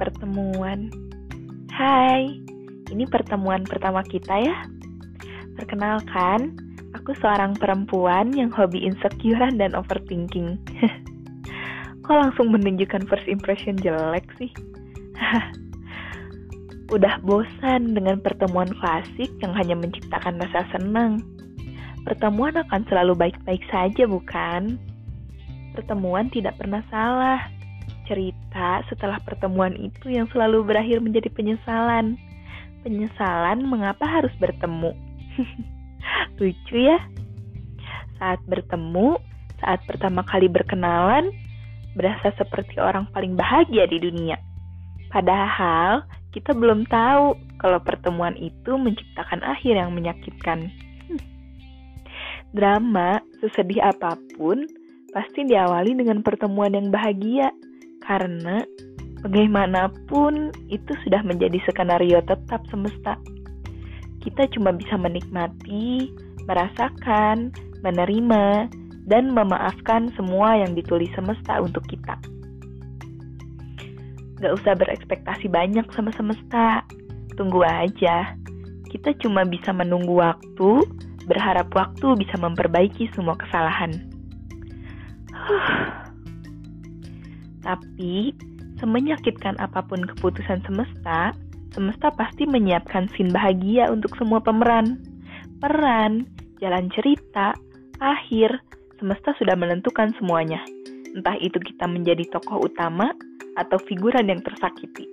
pertemuan. Hai, ini pertemuan pertama kita ya. Perkenalkan, aku seorang perempuan yang hobi insecurean dan overthinking. Kok langsung menunjukkan first impression jelek sih? Udah bosan dengan pertemuan klasik yang hanya menciptakan rasa senang. Pertemuan akan selalu baik-baik saja, bukan? Pertemuan tidak pernah salah cerita setelah pertemuan itu yang selalu berakhir menjadi penyesalan. Penyesalan mengapa harus bertemu. Lucu ya? Saat bertemu, saat pertama kali berkenalan, berasa seperti orang paling bahagia di dunia. Padahal kita belum tahu kalau pertemuan itu menciptakan akhir yang menyakitkan. Drama, sesedih apa pun, pasti diawali dengan pertemuan yang bahagia karena bagaimanapun itu sudah menjadi skenario tetap semesta. Kita cuma bisa menikmati, merasakan, menerima, dan memaafkan semua yang ditulis semesta untuk kita. Gak usah berekspektasi banyak sama semesta. Tunggu aja. Kita cuma bisa menunggu waktu, berharap waktu bisa memperbaiki semua kesalahan. Tapi, semenyakitkan apa pun keputusan semesta, semesta pasti menyiapkan scene bahagia untuk semua pemeran. Peran, jalan cerita, akhir, semesta sudah menentukan semuanya. Entah itu kita menjadi tokoh utama atau figuran yang tersakiti.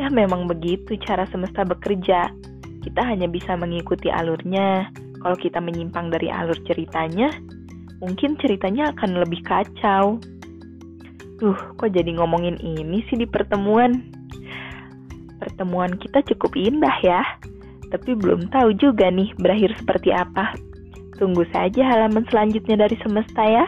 Ya memang begitu cara semesta bekerja. Kita hanya bisa mengikuti alurnya. Kalau kita menyimpang dari alur ceritanya, mungkin ceritanya akan lebih kacau. Duh, kok jadi ngomongin ini sih di pertemuan? Pertemuan kita cukup indah ya, tapi belum tahu juga nih berakhir seperti apa. Tunggu saja halaman selanjutnya dari semesta ya.